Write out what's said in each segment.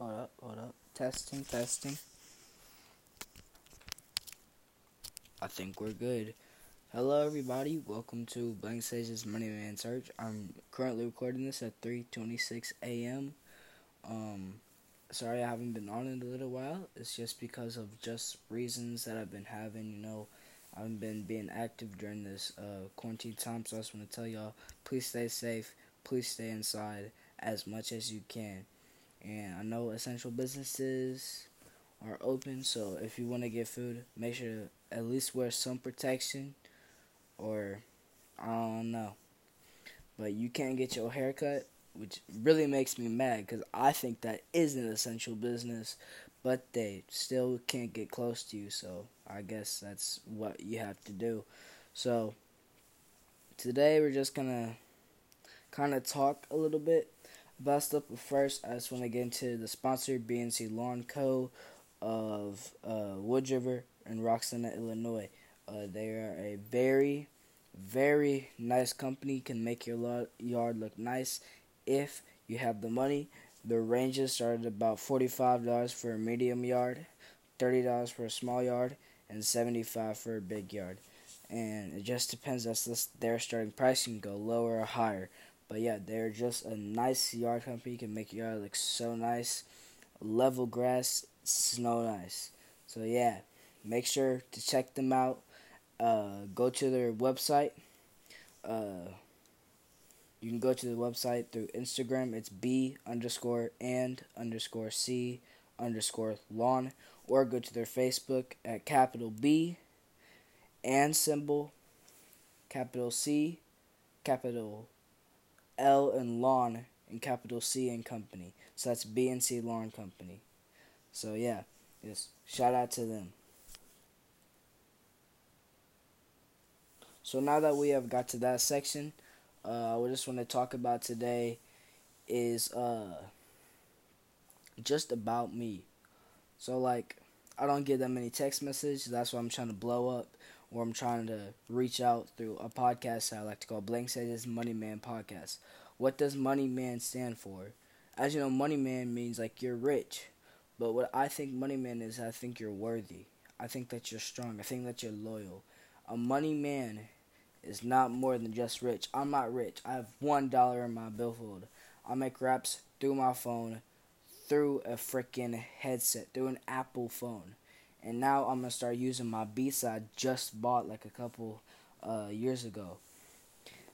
Hold up, hold up. Testing, testing. I think we're good. Hello, everybody. Welcome to Blank Sage's Money Man Search. I'm currently recording this at 3:26 a.m. Um, sorry I haven't been on in a little while. It's just because of just reasons that I've been having. You know, I haven't been being active during this uh, quarantine time. So I just want to tell y'all, please stay safe. Please stay inside as much as you can. And I know essential businesses are open, so if you want to get food, make sure to at least wear some protection or I don't know. But you can't get your hair cut, which really makes me mad because I think that is an essential business, but they still can't get close to you, so I guess that's what you have to do. So today we're just gonna kind of talk a little bit stuff. But first, I just want to get into the sponsor, BNC Lawn Co. of uh, Wood River in Roxana, Illinois. Uh, they are a very, very nice company. Can make your lo- yard look nice if you have the money. The ranges start at about forty-five dollars for a medium yard, thirty dollars for a small yard, and seventy-five for a big yard. And it just depends. That's their starting price. You can go lower or higher. But yeah, they're just a nice yard company. Can make your yard look so nice. Level grass, snow nice. So yeah, make sure to check them out. Uh, go to their website. Uh, you can go to the website through Instagram. It's B underscore and underscore C underscore lawn. Or go to their Facebook at capital B and symbol capital C capital L and lawn and capital C and company. So that's B and C Lawn Company. So yeah, yes, shout out to them. So now that we have got to that section, uh, we just want to talk about today is uh, just about me. So like, I don't get that many text messages. That's why I'm trying to blow up, or I'm trying to reach out through a podcast that I like to call Blank Sages Money Man Podcast. What does Money Man stand for? As you know, Money Man means like you're rich. But what I think Money Man is, I think you're worthy. I think that you're strong. I think that you're loyal. A money man is not more than just rich. I'm not rich. I have one dollar in my billfold. I make raps through my phone, through a freaking headset, through an Apple phone. And now I'm gonna start using my beats I just bought like a couple uh, years ago.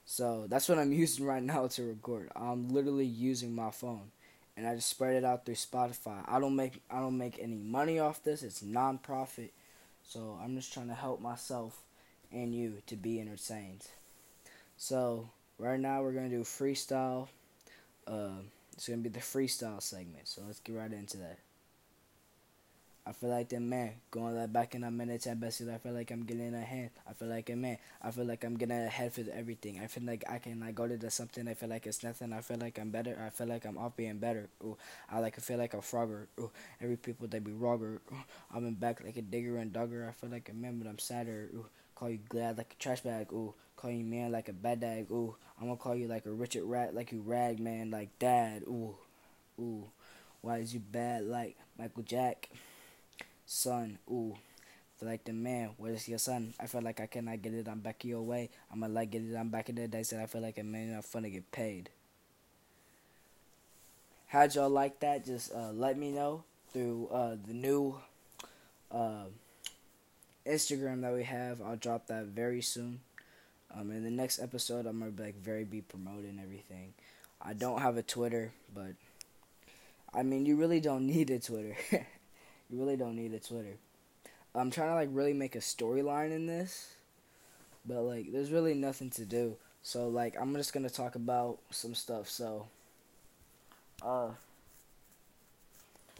So that's what I'm using right now to record. I'm literally using my phone, and I just spread it out through Spotify. I don't make I don't make any money off this. It's non-profit, so I'm just trying to help myself and you to be entertained. So right now we're gonna do freestyle. Uh, it's gonna be the freestyle segment. So let's get right into that. I feel like the man going that back in a minute and best. I feel like I'm getting ahead. I feel like a man. I feel like I'm getting ahead for everything. I feel like I can like go to the something. I feel like it's nothing. I feel like I'm better. I feel like I'm off being better. Ooh, I like I feel like a frogger. Ooh, every people they be rogger. Ooh, I've been back like a digger and dogger. I feel like a man, but I'm sadder. Ooh, call you glad like a trash bag. Ooh, call you man like a bad dag. Ooh, I'm gonna call you like a Richard Rat, like you rag man, like dad. Ooh, ooh, why is you bad like Michael Jack? Son, ooh. Feel like the man, where's your son? I feel like I cannot get it, I'm back your way. I'ma like get it, I'm back in the day. Said I feel like a man fun to get paid. How'd y'all like that? Just uh, let me know through uh, the new uh, Instagram that we have. I'll drop that very soon. Um, in the next episode, I'm gonna be like very be promoting everything. I don't have a Twitter, but I mean, you really don't need a Twitter. You really don't need a Twitter. I'm trying to like really make a storyline in this, but like there's really nothing to do. So like I'm just gonna talk about some stuff. So, uh,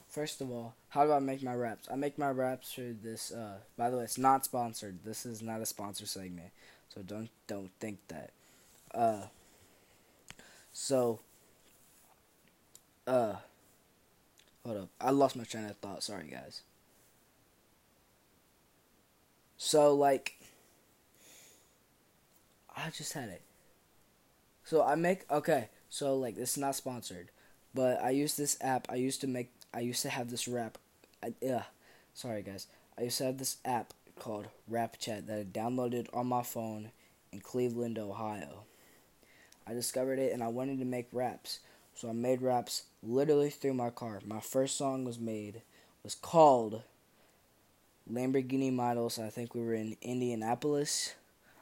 first of all, how do I make my raps? I make my raps for this. Uh, by the way, it's not sponsored. This is not a sponsor segment, so don't don't think that. Uh, so, uh Hold up. I lost my train of thought. Sorry, guys. So, like, I just had it. So I make okay. So like this is not sponsored, but I use this app. I used to make I used to have this rap. I, yeah, sorry guys. I used to have this app called Rap Chat that I downloaded on my phone in Cleveland, Ohio. I discovered it and I wanted to make raps. So I made raps literally through my car. My first song was made was called Lamborghini Models. I think we were in Indianapolis.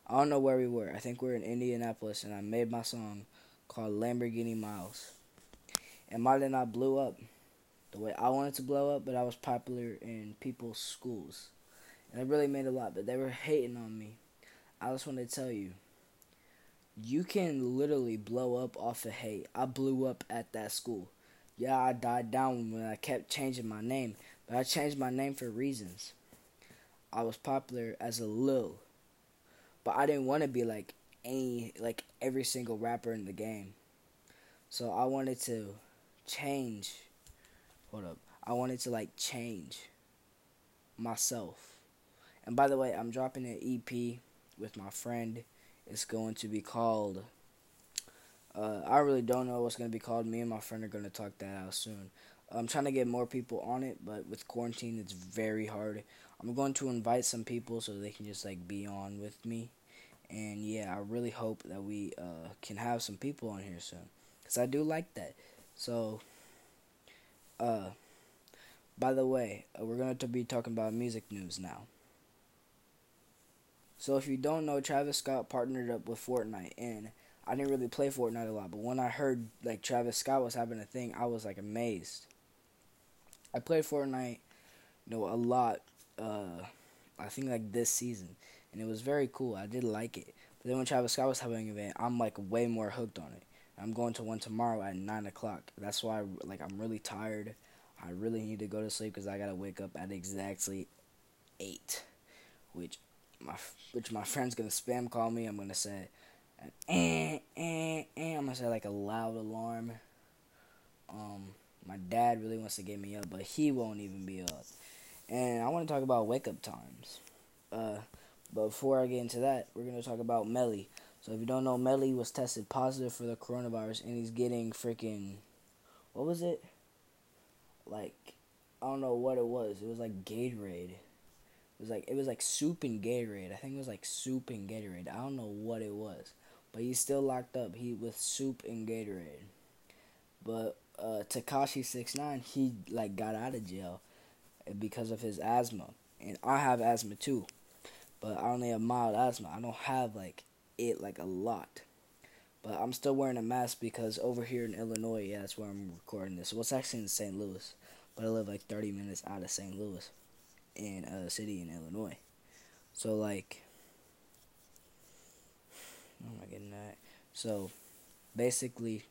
I don't know where we were. I think we were in Indianapolis and I made my song called Lamborghini Miles. And mine and I blew up the way I wanted to blow up, but I was popular in people's schools. And I really made a lot, but they were hating on me. I just want to tell you, you can literally blow up off of hate. I blew up at that school. Yeah, I died down when I kept changing my name, but I changed my name for reasons. I was popular as a Lil, but I didn't want to be like any like every single rapper in the game. So I wanted to change. Hold up. I wanted to like change myself. And by the way, I'm dropping an EP with my friend. It's going to be called. Uh, I really don't know what's going to be called. Me and my friend are going to talk that out soon. I'm trying to get more people on it, but with quarantine, it's very hard. I'm going to invite some people so they can just like be on with me. And yeah, I really hope that we uh, can have some people on here soon because I do like that. So, uh, by the way, uh, we're going to be talking about music news now. So if you don't know, Travis Scott partnered up with Fortnite, and I didn't really play Fortnite a lot, but when I heard like Travis Scott was having a thing, I was like amazed. I played Fortnite, you know, a lot. Uh, I think like this season, and it was very cool. I did like it. But then when Travis Scott was having an event, I'm like way more hooked on it. I'm going to one tomorrow at nine o'clock. That's why like I'm really tired. I really need to go to sleep because I gotta wake up at exactly eight, which my which my friend's gonna spam call me. I'm gonna say, eh, eh, eh. I'm gonna say like a loud alarm. Um, my dad really wants to get me up, but he won't even be up. And I want to talk about wake up times. Uh, but before I get into that, we're gonna talk about Melly. So if you don't know, Melly was tested positive for the coronavirus, and he's getting freaking, what was it? Like, I don't know what it was. It was like Gatorade was like it was like soup and Gatorade. I think it was like soup and Gatorade. I don't know what it was, but he's still locked up. He with soup and Gatorade. But uh, Tekashi Six Nine, he like got out of jail because of his asthma, and I have asthma too, but I only have mild asthma. I don't have like it like a lot. But I'm still wearing a mask because over here in Illinois, yeah, that's where I'm recording this. Well, it's actually in St. Louis, but I live like 30 minutes out of St. Louis in a city in Illinois. So like, oh getting that? So basically,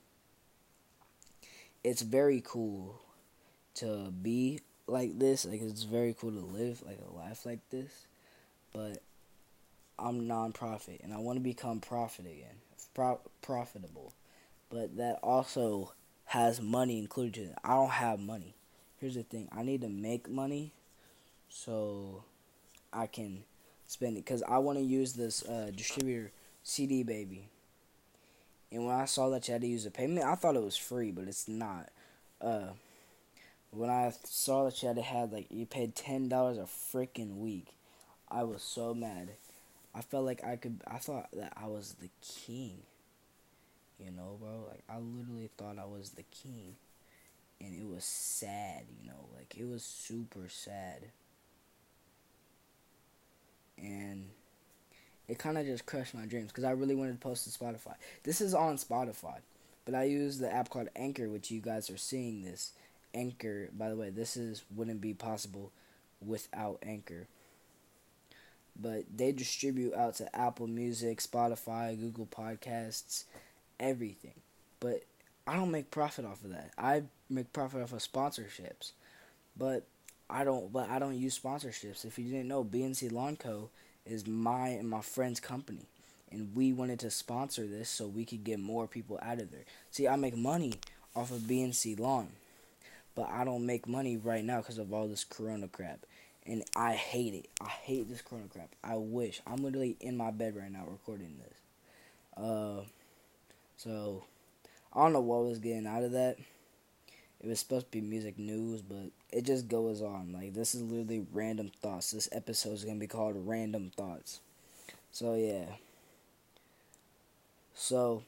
it's very cool to be like this. Like it's very cool to live like a life like this. But I'm non-profit and I want to become profit again, Pro- profitable. But that also has money included. I don't have money. Here's the thing: I need to make money so I can spend it because I want to use this uh, distributor CD Baby. And when I saw that you had to use a payment, I thought it was free, but it's not. Uh, when I saw that you had to have like you paid ten dollars a freaking week, I was so mad. I felt like I could. I thought that I was the king. You know, bro. Like I literally thought I was the king, and it was sad. You know, like it was super sad and it kind of just crushed my dreams because I really wanted to post to Spotify. This is on Spotify, but I use the app called Anchor, which you guys are seeing this. Anchor, by the way, this is wouldn't be possible without Anchor. But they distribute out to Apple Music, Spotify, Google Podcasts, everything. But I don't make profit off of that. I make profit off of sponsorships. But I don't, but I don't use sponsorships. If you didn't know, BNC Lawn Co. is my and my friend's company, and we wanted to sponsor this so we could get more people out of there. See, I make money off of BNC Lawn, but I don't make money right now because of all this Corona crap, and I hate it. I hate this Corona crap. I wish I'm literally in my bed right now recording this. Uh, so I don't know what was getting out of that. it was supposed to be music news, but it just goes on. Like this is literally random thoughts. This episode is gonna be called Random Thoughts. So yeah. So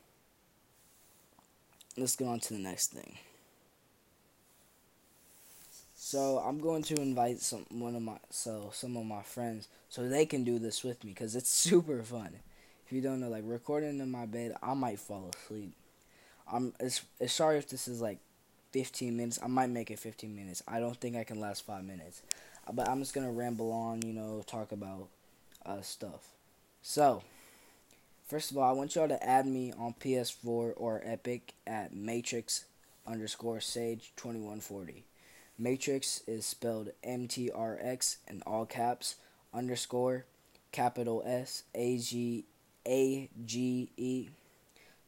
let's go on to the next thing. So I'm going to invite some one of my so some of my friends so they can do this with me because it's super fun. If you don't know, like recording in my bed, I might fall asleep. I'm it's, it's sorry if this is like 15 minutes. I might make it 15 minutes. I don't think I can last five minutes, but I'm just gonna ramble on. You know, talk about uh, stuff. So First of all, I want y'all to add me on PS4 or Epic at Matrix underscore Sage 2140. Matrix is spelled M T R X in all caps underscore capital S A G A G E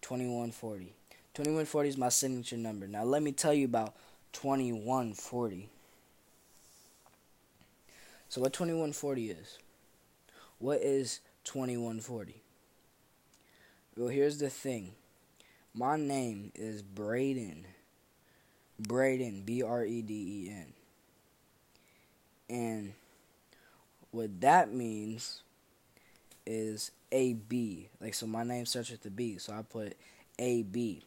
2140. 2140 is my signature number. Now, let me tell you about 2140. So, what 2140 is? What is 2140? Well, here's the thing. My name is Braden. Braden, B R E D E N. And what that means is A B. Like, so my name starts with the B. So I put A B,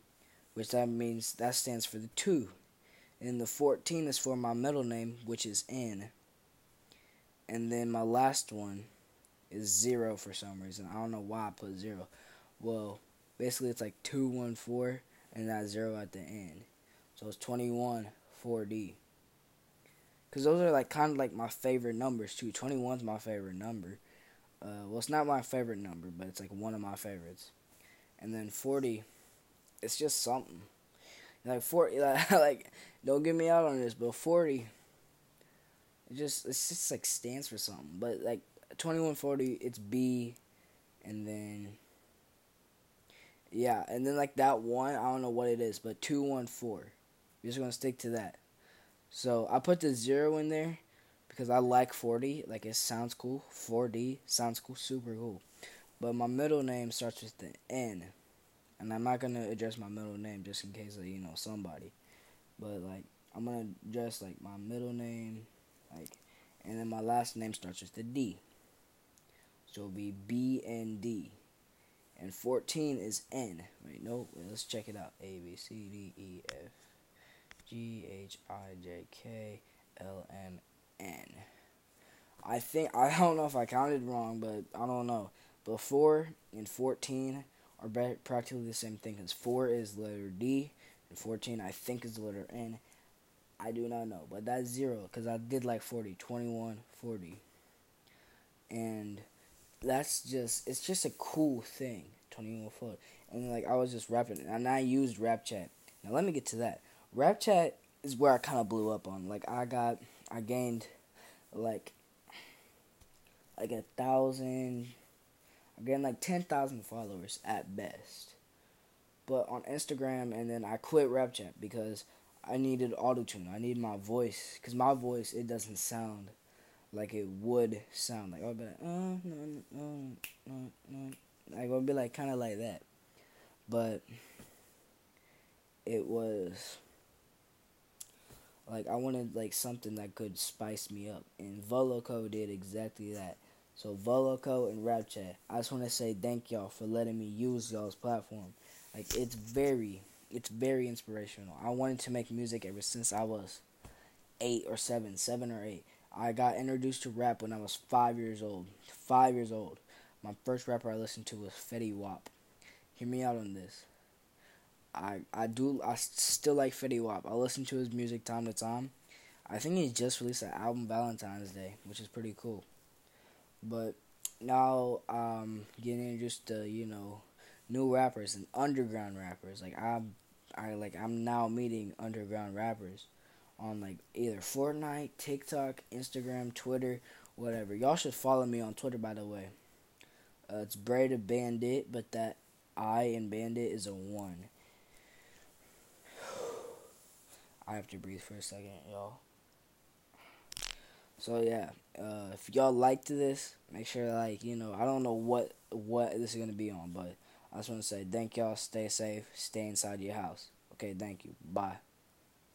which that means that stands for the two. And the 14 is for my middle name, which is N. And then my last one is zero for some reason. I don't know why I put zero. Well, basically it's like 214 and that zero at the end. So it's 21 4D. Because those are like kind of like my favorite numbers too. 21's my favorite number. Uh, well, it's not my favorite number, but it's like one of my favorites. And then 40, it's just something. Like 40, like, don't get me out on this, but 40, it just it's just like stands for something. But like 2140, it's B, and then yeah, and then like that one, I don't know what it is, but two one four. We're just gonna stick to that. So I put the zero in there because I like forty. Like it sounds cool. Four D sounds cool, super cool. But my middle name starts with the N, and I'm not gonna address my middle name just in case of you know somebody. But like I'm gonna address like my middle name, like, and then my last name starts with the D. So it'll be B N D and 14 is N. Wait, no, wait, let's check it out. A, B, C, D, E, F, G, H, I, J, K, L, M, N. I think, I don't know if I counted wrong, but I don't know. But 4 and 14 are practically the same thing, because 4 is letter D, and 14 I think is the letter N. I do not know, but that's 0, because I did like 40, 21, 40. And that's just it's just a cool thing. Twenty one foot, and like I was just rapping, and I used Rap Chat. Now let me get to that. Rap Chat is where I kind of blew up on. Like I got, I gained, like, like a thousand. I gained like ten thousand followers at best. But on Instagram, and then I quit Rap Chat because I needed auto tune. I need my voice because my voice it doesn't sound like it would sound like. I'll be like, oh, no, no, no, no. Like, would be like kind of like that. But it was like I wanted like something that could spice me up, and Voloco did exactly that. So Voloco and Rapchat, I just want to say thank y'all for letting me use y'all's platform. Like it's very, it's very inspirational. I wanted to make music ever since I was eight or seven, seven or eight. I got introduced to rap when I was five years old. Five years old. My first rapper I listened to was Fetty Wap. Hear me out on this. I I do I still like Fetty Wap. I listen to his music time to time. I think he just released an album Valentine's Day, which is pretty cool. But now um getting introduced to, you know, new rappers and underground rappers. Like I'm I like I'm now meeting underground rappers on like either Fortnite, TikTok, Instagram, Twitter, whatever. Y'all should follow me on Twitter, by the way. Uh, it's Braided Bandit, but that I in Bandit is a one. I have to breathe for a second, y'all. So yeah, uh, if y'all liked this, make sure like you know I don't know what what this is gonna be on, but I just want to say thank y'all. Stay safe. Stay inside your house. Okay, thank you. Bye.